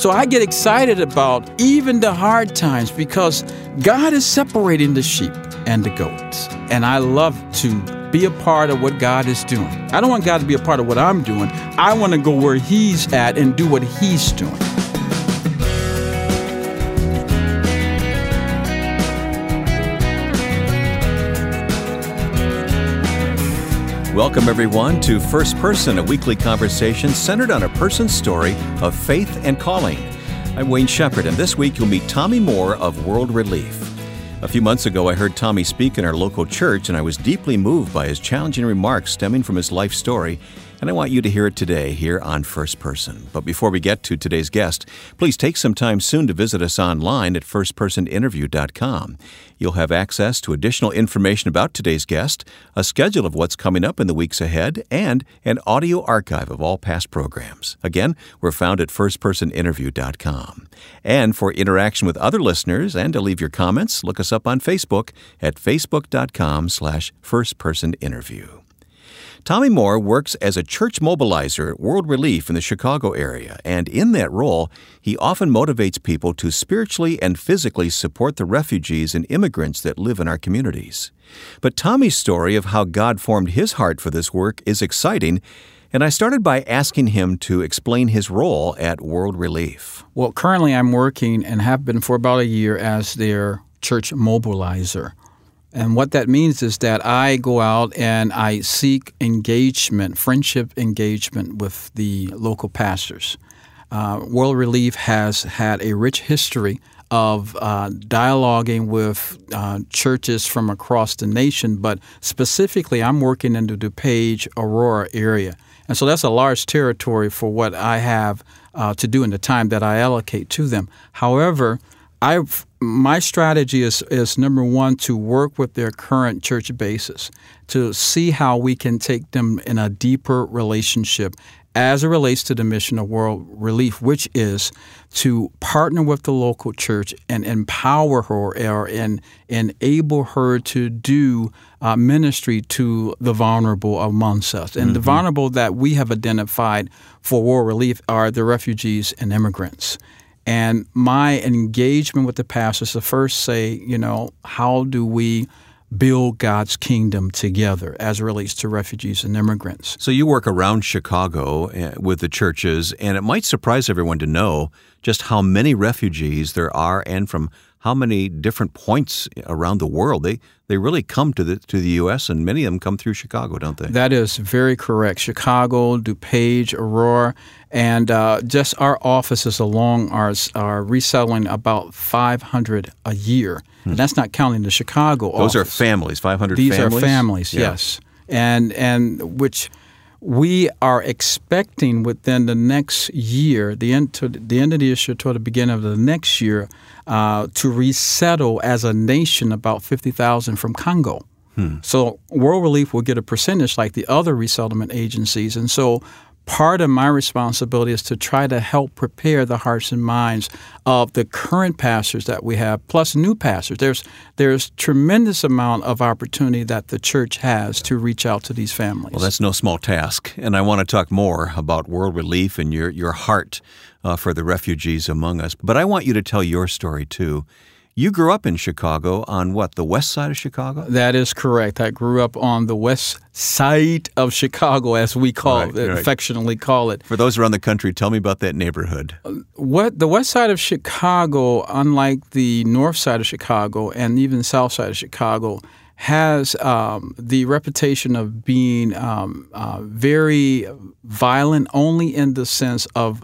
So I get excited about even the hard times because God is separating the sheep and the goats. And I love to be a part of what God is doing. I don't want God to be a part of what I'm doing. I want to go where He's at and do what He's doing. Welcome, everyone, to First Person, a weekly conversation centered on a person's story of faith and calling. I'm Wayne Shepherd, and this week you'll meet Tommy Moore of World Relief. A few months ago, I heard Tommy speak in our local church, and I was deeply moved by his challenging remarks stemming from his life story and I want you to hear it today here on First Person. But before we get to today's guest, please take some time soon to visit us online at firstpersoninterview.com. You'll have access to additional information about today's guest, a schedule of what's coming up in the weeks ahead, and an audio archive of all past programs. Again, we're found at firstpersoninterview.com. And for interaction with other listeners and to leave your comments, look us up on Facebook at facebook.com slash firstpersoninterview. Tommy Moore works as a church mobilizer at World Relief in the Chicago area, and in that role, he often motivates people to spiritually and physically support the refugees and immigrants that live in our communities. But Tommy's story of how God formed his heart for this work is exciting, and I started by asking him to explain his role at World Relief. Well, currently I'm working and have been for about a year as their church mobilizer. And what that means is that I go out and I seek engagement, friendship engagement with the local pastors. Uh, World Relief has had a rich history of uh, dialoguing with uh, churches from across the nation, but specifically, I'm working in the DuPage, Aurora area. And so that's a large territory for what I have uh, to do in the time that I allocate to them. However, I my strategy is is number one to work with their current church bases to see how we can take them in a deeper relationship as it relates to the mission of World Relief, which is to partner with the local church and empower her or and enable her to do uh, ministry to the vulnerable amongst us. And mm-hmm. the vulnerable that we have identified for World Relief are the refugees and immigrants. And my engagement with the pastors to first say, you know, how do we build God's kingdom together as it relates to refugees and immigrants. So you work around Chicago eh, with the churches, and it might surprise everyone to know just how many refugees there are and from how many different points around the world. They they really come to the to the U.S. and many of them come through Chicago, don't they? That is very correct. Chicago, DuPage, Aurora, and uh, just our offices along are are reselling about 500 a year. Hmm. And that's not counting the Chicago. Those office. are families, 500. These families? are families, yeah. yes, and and which we are expecting within the next year, the end to the end of this year to the beginning of the next year, uh, to resettle as a nation about fifty thousand from Congo. Hmm. So World Relief will get a percentage like the other resettlement agencies, and so part of my responsibility is to try to help prepare the hearts and minds of the current pastors that we have, plus new pastors. There's there's tremendous amount of opportunity that the church has to reach out to these families. Well, that's no small task, and I want to talk more about World Relief and your your heart uh, for the refugees among us. But I want you to tell your story too. You grew up in Chicago on what, the west side of Chicago? That is correct. I grew up on the west side of Chicago, as we call right, it, right. affectionately call it. For those around the country, tell me about that neighborhood. What the west side of Chicago, unlike the north side of Chicago and even the south side of Chicago, has um, the reputation of being um, uh, very violent only in the sense of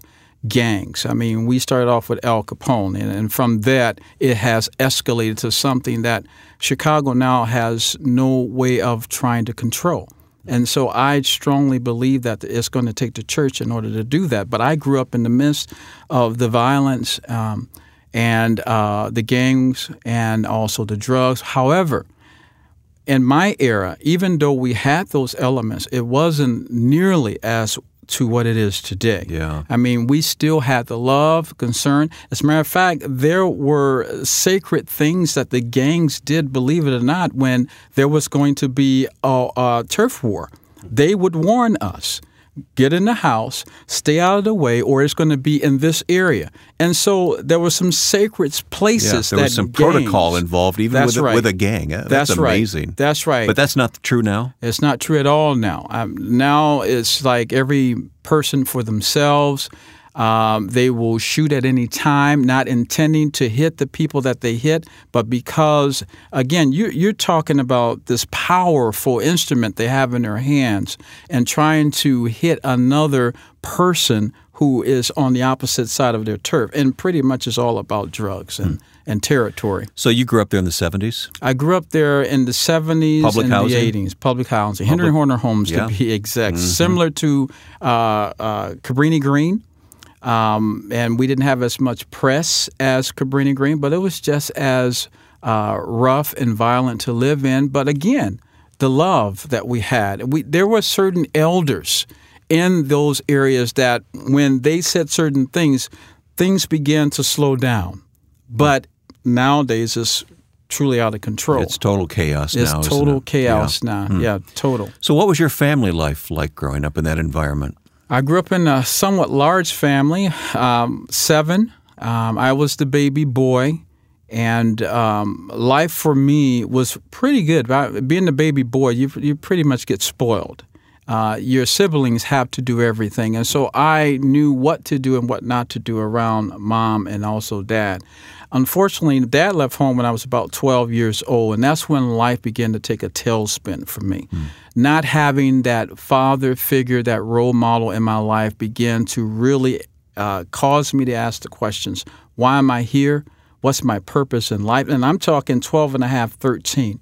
gangs. I mean, we started off with Al Capone, and, and, from that, it has escalated to something that Chicago now has no way of trying to control. And so I strongly believe that it's going to take the church in order to do that. But I grew up in the midst of the violence um, and uh, the gangs and also the drugs. However, in my era, even though we had those elements, it wasn't nearly as to what it is today. Yeah. I mean, we still had the love, concern. As a matter of fact, there were sacred things that the gangs did, believe it or not, when there was going to be a, a turf war. They would warn us get in the house, stay out of the way, or it's going to be in this area. And so there were some sacred places. Yeah, there was some gangs, protocol involved, even with, right. a, with a gang. That's, That's right. amazing. That's right. But that's not true now. It's not true at all now. Um, now it's like every person for themselves. Um, they will shoot at any time, not intending to hit the people that they hit, but because, again, you, you're talking about this powerful instrument they have in their hands and trying to hit another person who is on the opposite side of their turf. And pretty much is all about drugs and, and territory. So you grew up there in the 70s? I grew up there in the 70s Public and housing? the 80s. Public housing. Henry Horner Homes, yeah. Mm-hmm. to be exact. Similar to uh, uh, Cabrini Green. Um, and we didn't have as much press as Cabrini Green, but it was just as uh, rough and violent to live in. But again, the love that we had. We, there were certain elders in those areas that when they said certain things, things began to slow down. But nowadays, it's truly out of control. It's total chaos It's now. isn't total it? chaos Yeah. Hmm. now. Yeah, total. So what was your family life like growing up in that environment? I grew up in a somewhat large family, um, seven. Um, I was the baby boy, and um, life for me was pretty good. Being the baby boy, you you pretty much get spoiled. Uh, your siblings have to do everything, and so I knew what to do and what not to do around mom and also dad. Unfortunately, dad left home when I was about 12 years old, and that's when life began to take a tailspin for me. Not having that father figure, that role model in my life began to really uh, cause me to ask the questions why am I here? What's my purpose in life? And I'm talking 12 and a half, 13.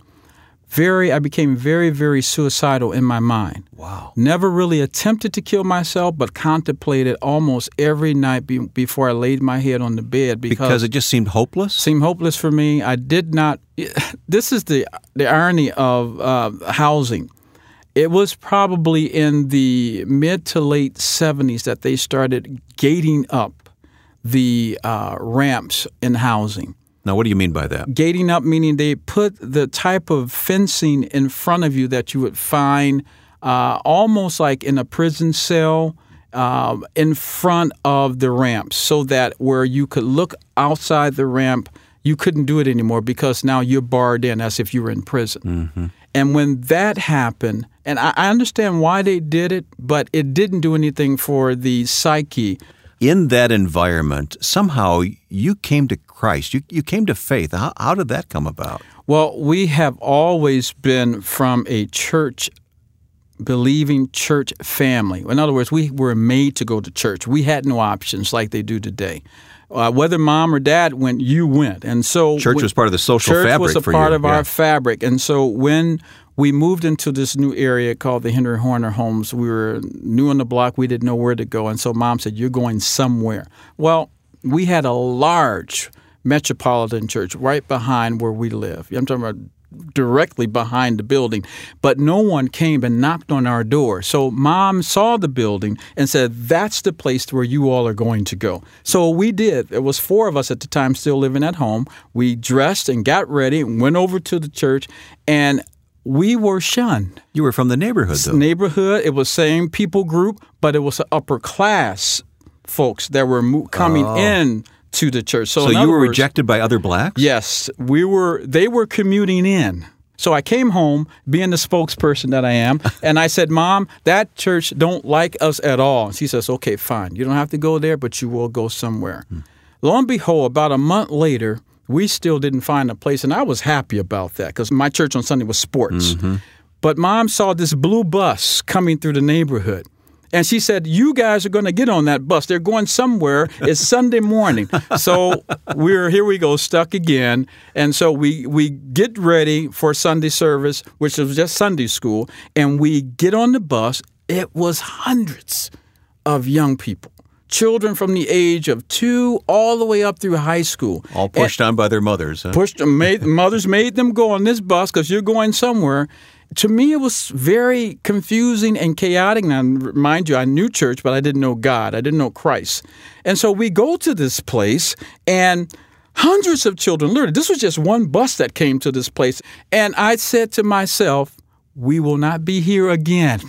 Very, I became very, very suicidal in my mind. Wow. Never really attempted to kill myself, but contemplated almost every night be, before I laid my head on the bed Because it just seemed hopeless? seemed hopeless for me. I did not. This is the the irony of uh, housing. It was probably in the mid to late '70s that they started gating up the uh, ramps in housing. Now, what do you mean by that? Gating up meaning they put the type of fencing in front of you that you would find uh, almost like in a prison cell um, in front of the ramp, so that where you could look outside the ramp, you couldn't do it anymore because now you're barred in as if you were in prison. And when that happened, and I, I understand why they did it, but it didn't do anything for the psyche In that environment, somehow you came to Christ. You, you came to faith. How, how did that come about? Well, we have always been from a church believing church family. In other words, we were made to go to church. We had no options like they do today. Uh, whether mom or dad went, you went, and so Church when- was part of the social church fabric was a part you. of Yeah. our fabric. And so when we moved into this new area called the Henry Horner Homes, we were new on the block. We didn't know where to go, and so mom said, "You're going somewhere." Well, we had a large metropolitan church right behind where we live. I'm talking about directly behind the building, but no one came and knocked on our door. So mom saw the building and said, "That's the place where you all are going to go." So we did. It was four of us at the time still living at home. We dressed and got ready and went over to the church and we were shunned. You were from the neighborhood, though. Neighborhood, it was same people group, but it was the upper class folks that were mo- coming oh. in to the church. So, Oh. so you were words- rejected by other blacks? Yes, we were. They were commuting in. So I came home, being the spokesperson that I am, and I said, "Mom, that church don't like us at all." And she says, "Okay, fine. You don't have to go there, but you will go somewhere." Hmm. Lo and behold, about a month later, we still didn't find a place, and I was happy about that because my church on Sunday was sports. Mm-hmm. But Mom saw this blue bus coming through the neighborhood. And she said, You guys are going to get on that bus. They're going somewhere. It's Sunday morning. So we're here we go, stuck again. And so we, we get ready for Sunday service, which was just Sunday school. And we get on the bus. It was hundreds of young people, children from the age of two all the way up through high school. All pushed on by their mothers. Huh? pushed uh, made, mothers made them go on this bus because you're going somewhere. To me, it was very confusing and chaotic. Now, mind you, I knew church, but I didn't know God. I didn't know Christ. And so we go to this place, and hundreds of children, literally, this was just one bus that came to this place. And I said to myself, we will not be here again.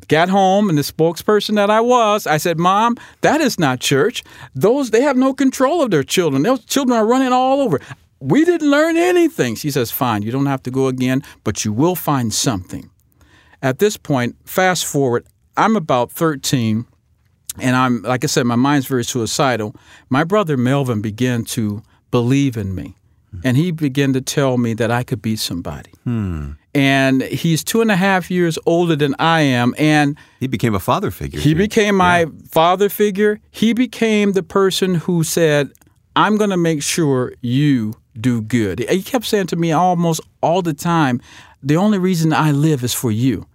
Got home, and the spokesperson that I was, I said, Mom, that is not church. Those, they have no control of their children. Those children are running all over. We didn't learn anything. She says, Fine, you don't have to go again, but you will find something. At this point, fast forward, I'm about 13, and I'm, like I said, my mind's very suicidal. My brother Melvin began to believe in me, and he began to tell me that I could be somebody. Hmm. And he's two and a half years older than I am, and He became a father figure. he became my father figure. He became the person who said, I'm going to make sure you do good. He kept saying to me almost all the time, The only reason I live is for you.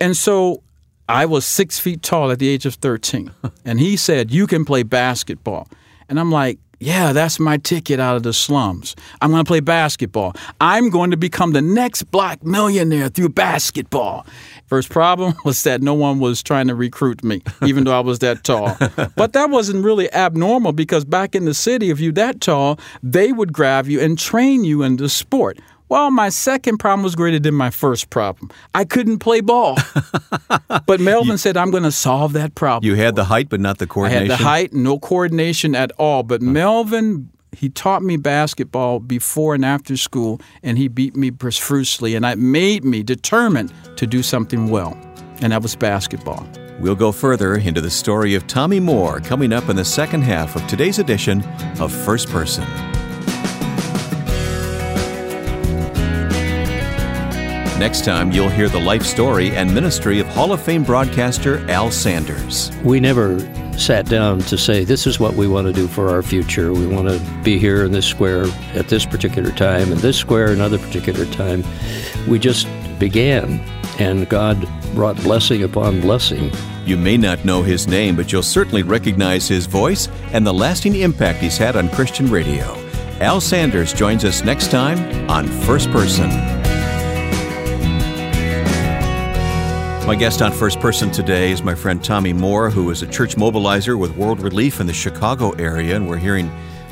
And so I was six feet tall at the age of 13. and he said, You can play basketball. And I'm like, yeah, that's my ticket out of the slums. I'm going to play basketball. I'm going to become the next black millionaire through basketball. First problem was that no one was trying to recruit me, even though I was that tall. But that wasn't really abnormal because back in the city, if you're that tall, they would grab you and train you in the sport. Well, my second problem was greater than my first problem. I couldn't play ball. but Melvin said, I'm going to solve that problem. You had the height, but not the coordination? I had the height, no coordination at all. But Melvin, he taught me basketball before and after school, and he beat me profusely, and it made me determined to do something well, and that was basketball. We'll go further into the story of Tommy Moore coming up in the second half of today's edition of First Person. Next time, you'll hear the life story and ministry of Hall of Fame broadcaster Al Sanders. We never sat down to say, this is what we want to do for our future. We want to be here in this square at this particular time, and this square another particular time. We just began, and God brought blessing upon blessing. You may not know his name, but you'll certainly recognize his voice and the lasting impact he's had on Christian radio. Al Sanders joins us next time on First Person. My guest on First Person today is my friend Tommy Moore, who is a church mobilizer with World Relief in the Chicago area, and we're hearing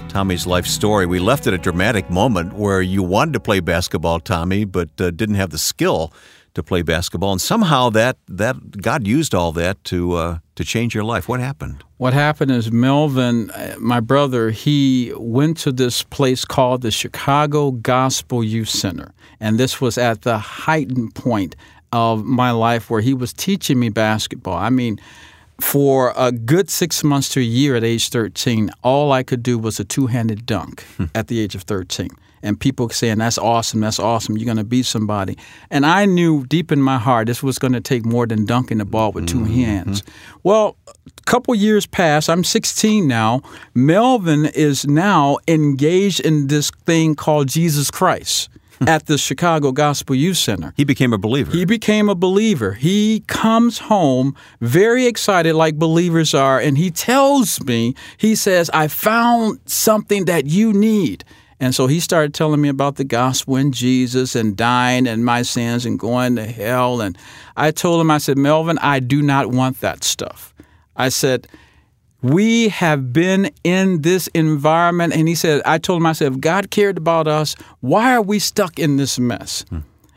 Tommy's life story. We left at a dramatic moment where you wanted to play basketball, Tommy, but uh, didn't have the skill to play basketball, and somehow that that God used all that to uh, to change your life. What happened? What happened is Melvin, uh, my brother, he went to this place called the Chicago Gospel Youth Center. And this was at the heightened point of my life where he was teaching me basketball. I mean, for a good six months to a year at age 13, all I could do was a two handed dunk hmm. at the age of 13. And people saying, That's awesome, that's awesome, you're going to be somebody. And I knew deep in my heart this was going to take more than dunking the ball with 2 mm-hmm. hands. Well, a couple years pass. I'm 16 now. Melvin is now engaged in this thing called Jesus Christ at the Chicago Gospel Youth Center. He became a believer. He became a believer. He comes home very excited, like believers are, and he tells me, he says, I found something that you need. And so he started telling me about the gospel and Jesus and dying and my sins and going to hell. And I told him, I said, Melvin, I do not want that stuff. I said, we have been in this environment. And he said, I told him, I said, if God cared about us, why are we stuck in this mess?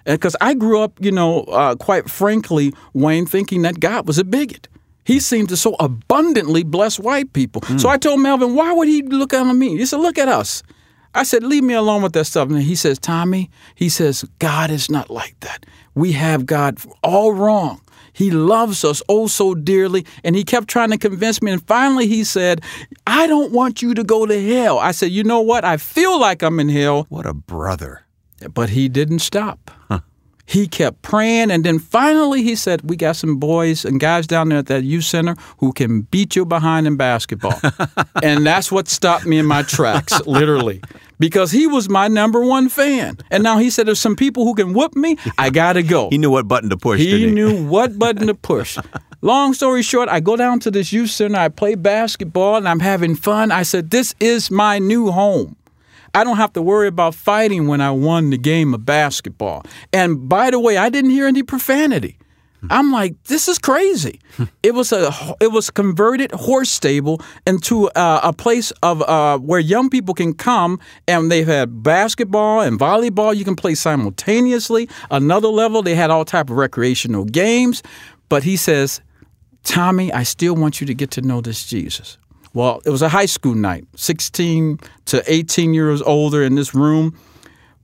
Because I grew up, you know, uh, quite frankly, Wayne, thinking that God was a bigot. He seemed to so abundantly bless white people. So I told Melvin, why would he look at me? He said, look at us. I said, leave me alone with that stuff. And he says, Tommy, he says, God is not like that. We have God all wrong. He loves us oh so dearly. And he kept trying to convince me. And finally he said, I don't want you to go to hell. I said, you know what? I feel like I'm in hell. what a brother. But he didn't stop. He kept praying, and then finally he said, "We got some boys and guys down there at that youth center who can beat you behind in basketball," and that's what stopped me in my tracks, literally, because he was my number one fan. And now he said, "There's some people who can whoop me. I gotta go." He knew what button to push. He he? knew what button to push. Long story short, I go down to this youth center, I play basketball, and I'm having fun. I said, This is my new home. I don't have to worry about fighting when I won the game of basketball. And by the way, I didn't hear any profanity. I'm like, this is crazy. it was a it was converted horse stable into uh, a place of uh, where young people can come and they've had basketball and volleyball. You can play simultaneously. Another level, they had all type of recreational games. But he says, Tommy, I still want you to get to know this Jesus. Well, it was a high school night, 16 to 18 years older in this room.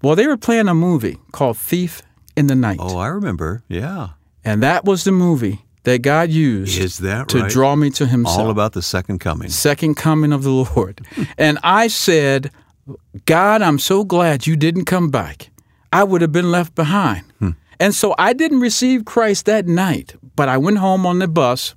Well, they were playing a movie called Thief in the Night. Oh, I remember. Yeah. And that was the movie that God used that to right? draw me to Himself. All about the second coming. second coming of the Lord. and I said, God, I'm so glad you didn't come back. I would have been left behind. Hmm. And so I didn't receive Christ that night, but I went home on the bus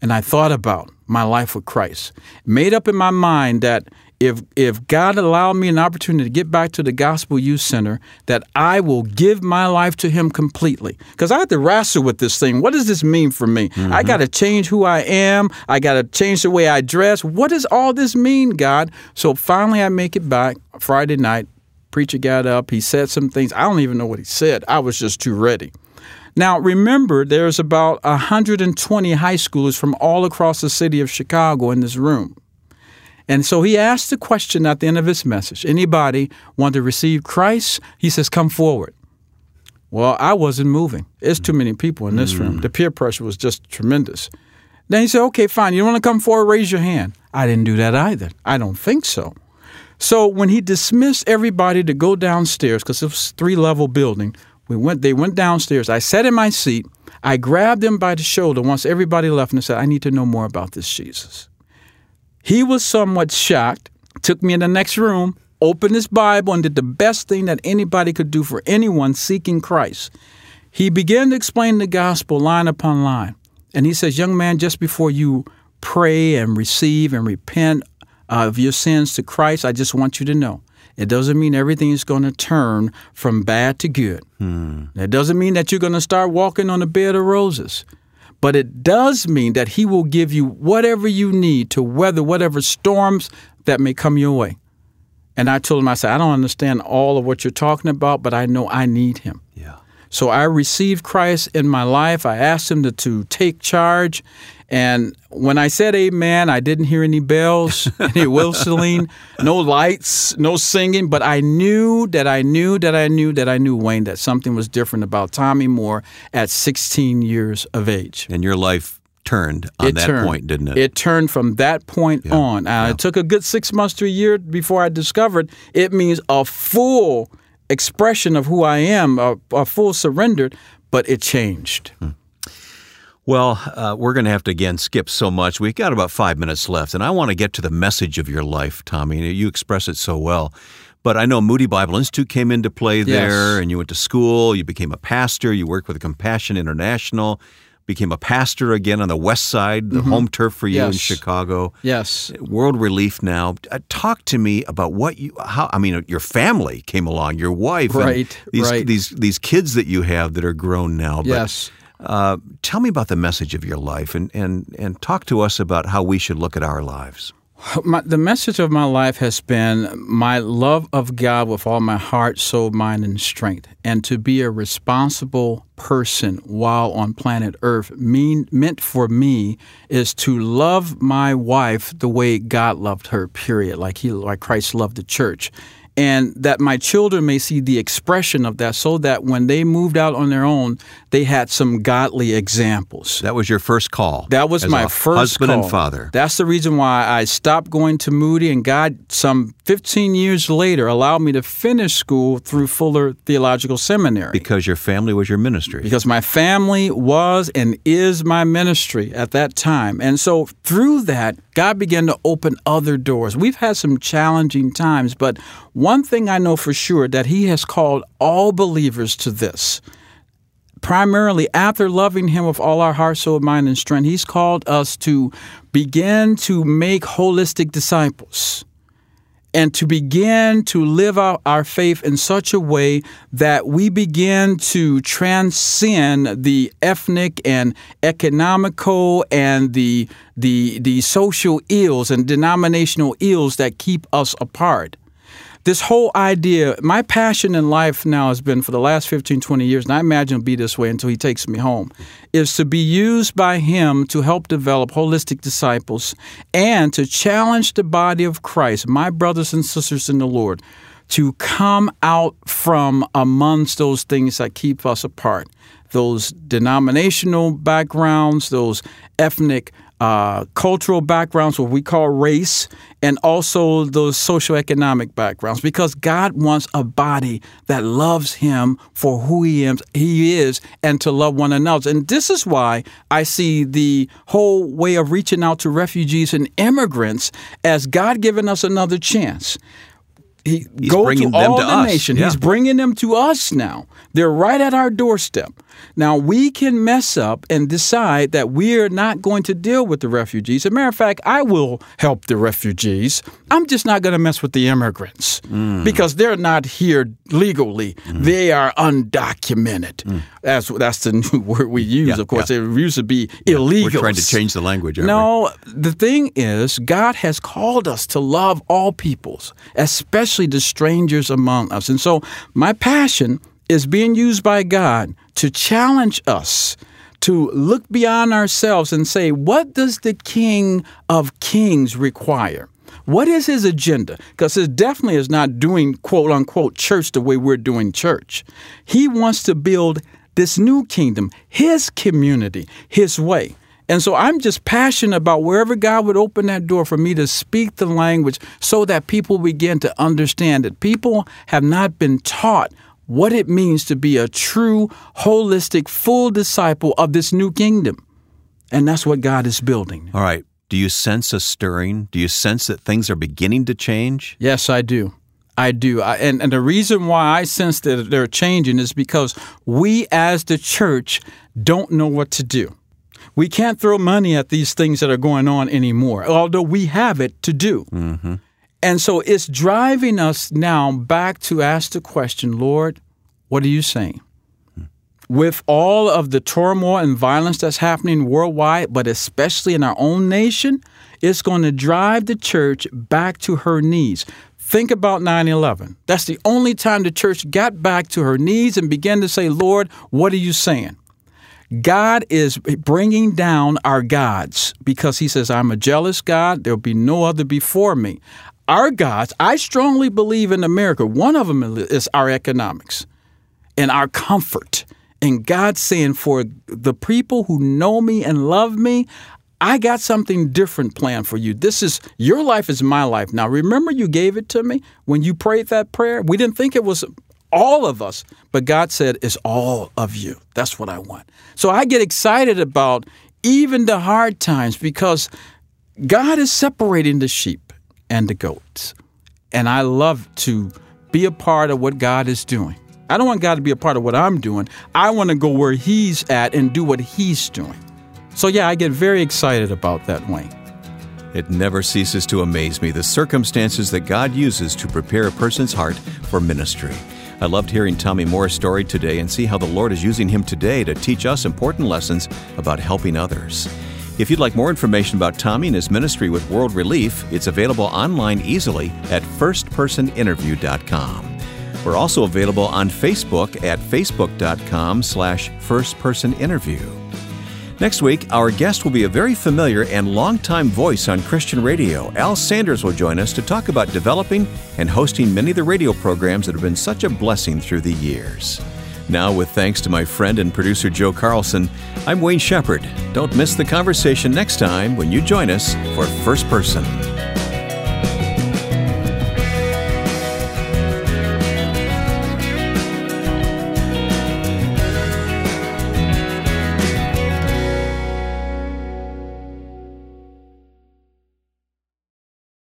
and I thought about my life with Christ. Made up in my mind that if if God allowed me an opportunity to get back to the Gospel Youth Center, that I will give my life to Him completely. Because I had to wrestle with this thing. What does this mean for me? I mm-hmm. got to change who I am. I got to change the way I dress. What does all this mean, God? So finally, I make it back Friday night. Preacher got up. He said some things. I don't even know what he said. I was just too ready. Now, remember, there's about 120 high schoolers from all across the city of Chicago in this room. And so he asked the question at the end of his message anybody want to receive Christ? He says, come forward. Well, I wasn't moving. It's too many people in this room. Mm. The peer pressure was just tremendous. Then he said, okay, fine. You don't want to come forward? Raise your hand. I didn't do that either. I don't think so. So when he dismissed everybody to go downstairs, because it was a three level building, we went. They went downstairs. I sat in my seat. I grabbed them by the shoulder once everybody left and said, I need to know more about this Jesus. He was somewhat shocked, took me in the next room, opened his Bible, and did the best thing that anybody could do for anyone seeking Christ. He began to explain the gospel line upon line. And he says, Young man, just before you pray and receive and repent of your sins to Christ, I just want you to know it doesn't mean everything is going to turn from bad to good. Hmm. It doesn't mean that you're going to start walking on a bed of roses. But it does mean that He will give you whatever you need to weather whatever storms that may come your way. And I told him, I said, I don't understand all of what you're talking about, but I know I need Him. Yeah. So I received Christ in my life. I asked Him to, to take charge. And when I said amen, I didn't hear any bells, any whistling, no lights, no singing, but I knew that I knew that I knew that I knew, Wayne, that something was different about Tommy Moore at 16 years of age. And your life turned on It that turned. point, didn't it? It turned from that point on. Uh, It took a good six months to a year before I discovered it means a full expression of who I am, a, a full surrender, but it changed. Well, uh, we're going to have to again skip so much. We've got about five minutes left, and I want to get to the message of your life, Tommy. You express it so well. But I know Moody Bible Institute came into play there, and you went to school, you became a pastor, you worked with Compassion International, became a pastor again on the west side, the home turf for you in Chicago. Yes. World Relief now. Uh, talk to me about what you how I mean your family came along, your wife, and Right, these right. these these kids that you have that are grown now. But, Yes. Uh, tell me about the message of your life and, and, and talk to us about how we should look at our lives. My, the message of my life has been my love of God with all my heart, soul, mind, and strength, and to be a responsible person while on planet Earth mean meant for me is to love my wife the way God loved her. Period. Like he, like Christ loved the church. And that my children may see the expression of that so that when they moved out on their own, they had some godly examples. That was your first call. That was as my first husband call. and father. That's the reason why I stopped going to Moody, and God, some 15 years later, allowed me to finish school through Fuller Theological Seminary. Because your family was your ministry. Because my family was and is my ministry at that time. And so through that, God began to open other doors. We've had some challenging times, but one thing I know for sure that He has called all believers to this primarily after loving him with all our heart, soul, mind, and strength, he's called us to begin to make holistic disciples and to begin to live out our faith in such a way that we begin to transcend the ethnic and economical and the the the social ills and denominational ills that keep us apart this whole idea, my passion in life now has been for the last 15, 20 years, and I imagine it'll be this way until he takes me home, is to be used by him to help develop holistic disciples and to challenge the body of Christ, my brothers and sisters in the Lord, to come out from amongst those things that keep us apart those denominational backgrounds, those ethnic uh, cultural backgrounds, what we call race, and also those socioeconomic backgrounds, because God wants a body that loves Him for who He is, He is, and to love one another. And this is why I see the whole way of reaching out to refugees and immigrants as God giving us another chance he He's go bringing to them all to the us. nation. Yeah. He's bringing them to us now. They're right at our doorstep. Now we can mess up and decide that we are not going to deal with the refugees. As a matter of fact, I will help the refugees. I'm just not going to mess with the immigrants Mm. because they're not here legally. They are undocumented. That's that's the new word we use. Mm. Yeah, of course, yeah. it used to be illegal. We're trying to change the language. aren't we? No, the thing is, God has called us to love all peoples, especially the strangers among us. And so, my passion is being used by God to challenge us to look beyond ourselves and say, what does the King of Kings require? What is his agenda? Because it definitely is not doing quote unquote church the way we're doing church. He wants to build this new kingdom, his community, his way. And so I'm just passionate about wherever God would open that door for me to speak the language so that people begin to understand that people have not been taught what it means to be a true, holistic, full disciple of this new kingdom. And that's what God is building. All right. Do you sense a stirring? Do you sense that things are beginning to change? Yes, I do. I do. I, and, and the reason why I sense that they're changing is because we as the church don't know what to do. We can't throw money at these things that are going on anymore, although we have it to do. Mm-hmm. And so it's driving us now back to ask the question Lord, what are you saying? Hmm. With all of the turmoil and violence that's happening worldwide, but especially in our own nation, it's going to drive the church back to her knees. Think about 9 11. That's the only time the church got back to her knees and began to say, Lord, what are you saying? God is bringing down our gods because He says, I'm a jealous God. There'll be no other before me. Our gods, I strongly believe in America, one of them is our economics and our comfort. And God saying, for the people who know me and love me, I got something different planned for you. This is your life is my life. Now, remember, you gave it to me when you prayed that prayer? We didn't think it was all of us, but God said, it's all of you. That's what I want. So I get excited about even the hard times because God is separating the sheep and the goats. And I love to be a part of what God is doing. I don't want God to be a part of what I'm doing. I want to go where He's at and do what He's doing. So, yeah, I get very excited about that, Wayne. It never ceases to amaze me the circumstances that God uses to prepare a person's heart for ministry. I loved hearing Tommy Moore's story today and see how the Lord is using him today to teach us important lessons about helping others. If you'd like more information about Tommy and his ministry with World Relief, it's available online easily at firstpersoninterview.com. We're also available on Facebook at facebook.com slash firstpersoninterview. Next week, our guest will be a very familiar and longtime voice on Christian radio. Al Sanders will join us to talk about developing and hosting many of the radio programs that have been such a blessing through the years. Now, with thanks to my friend and producer Joe Carlson, I'm Wayne Shepherd. Don't miss the conversation next time when you join us for First Person.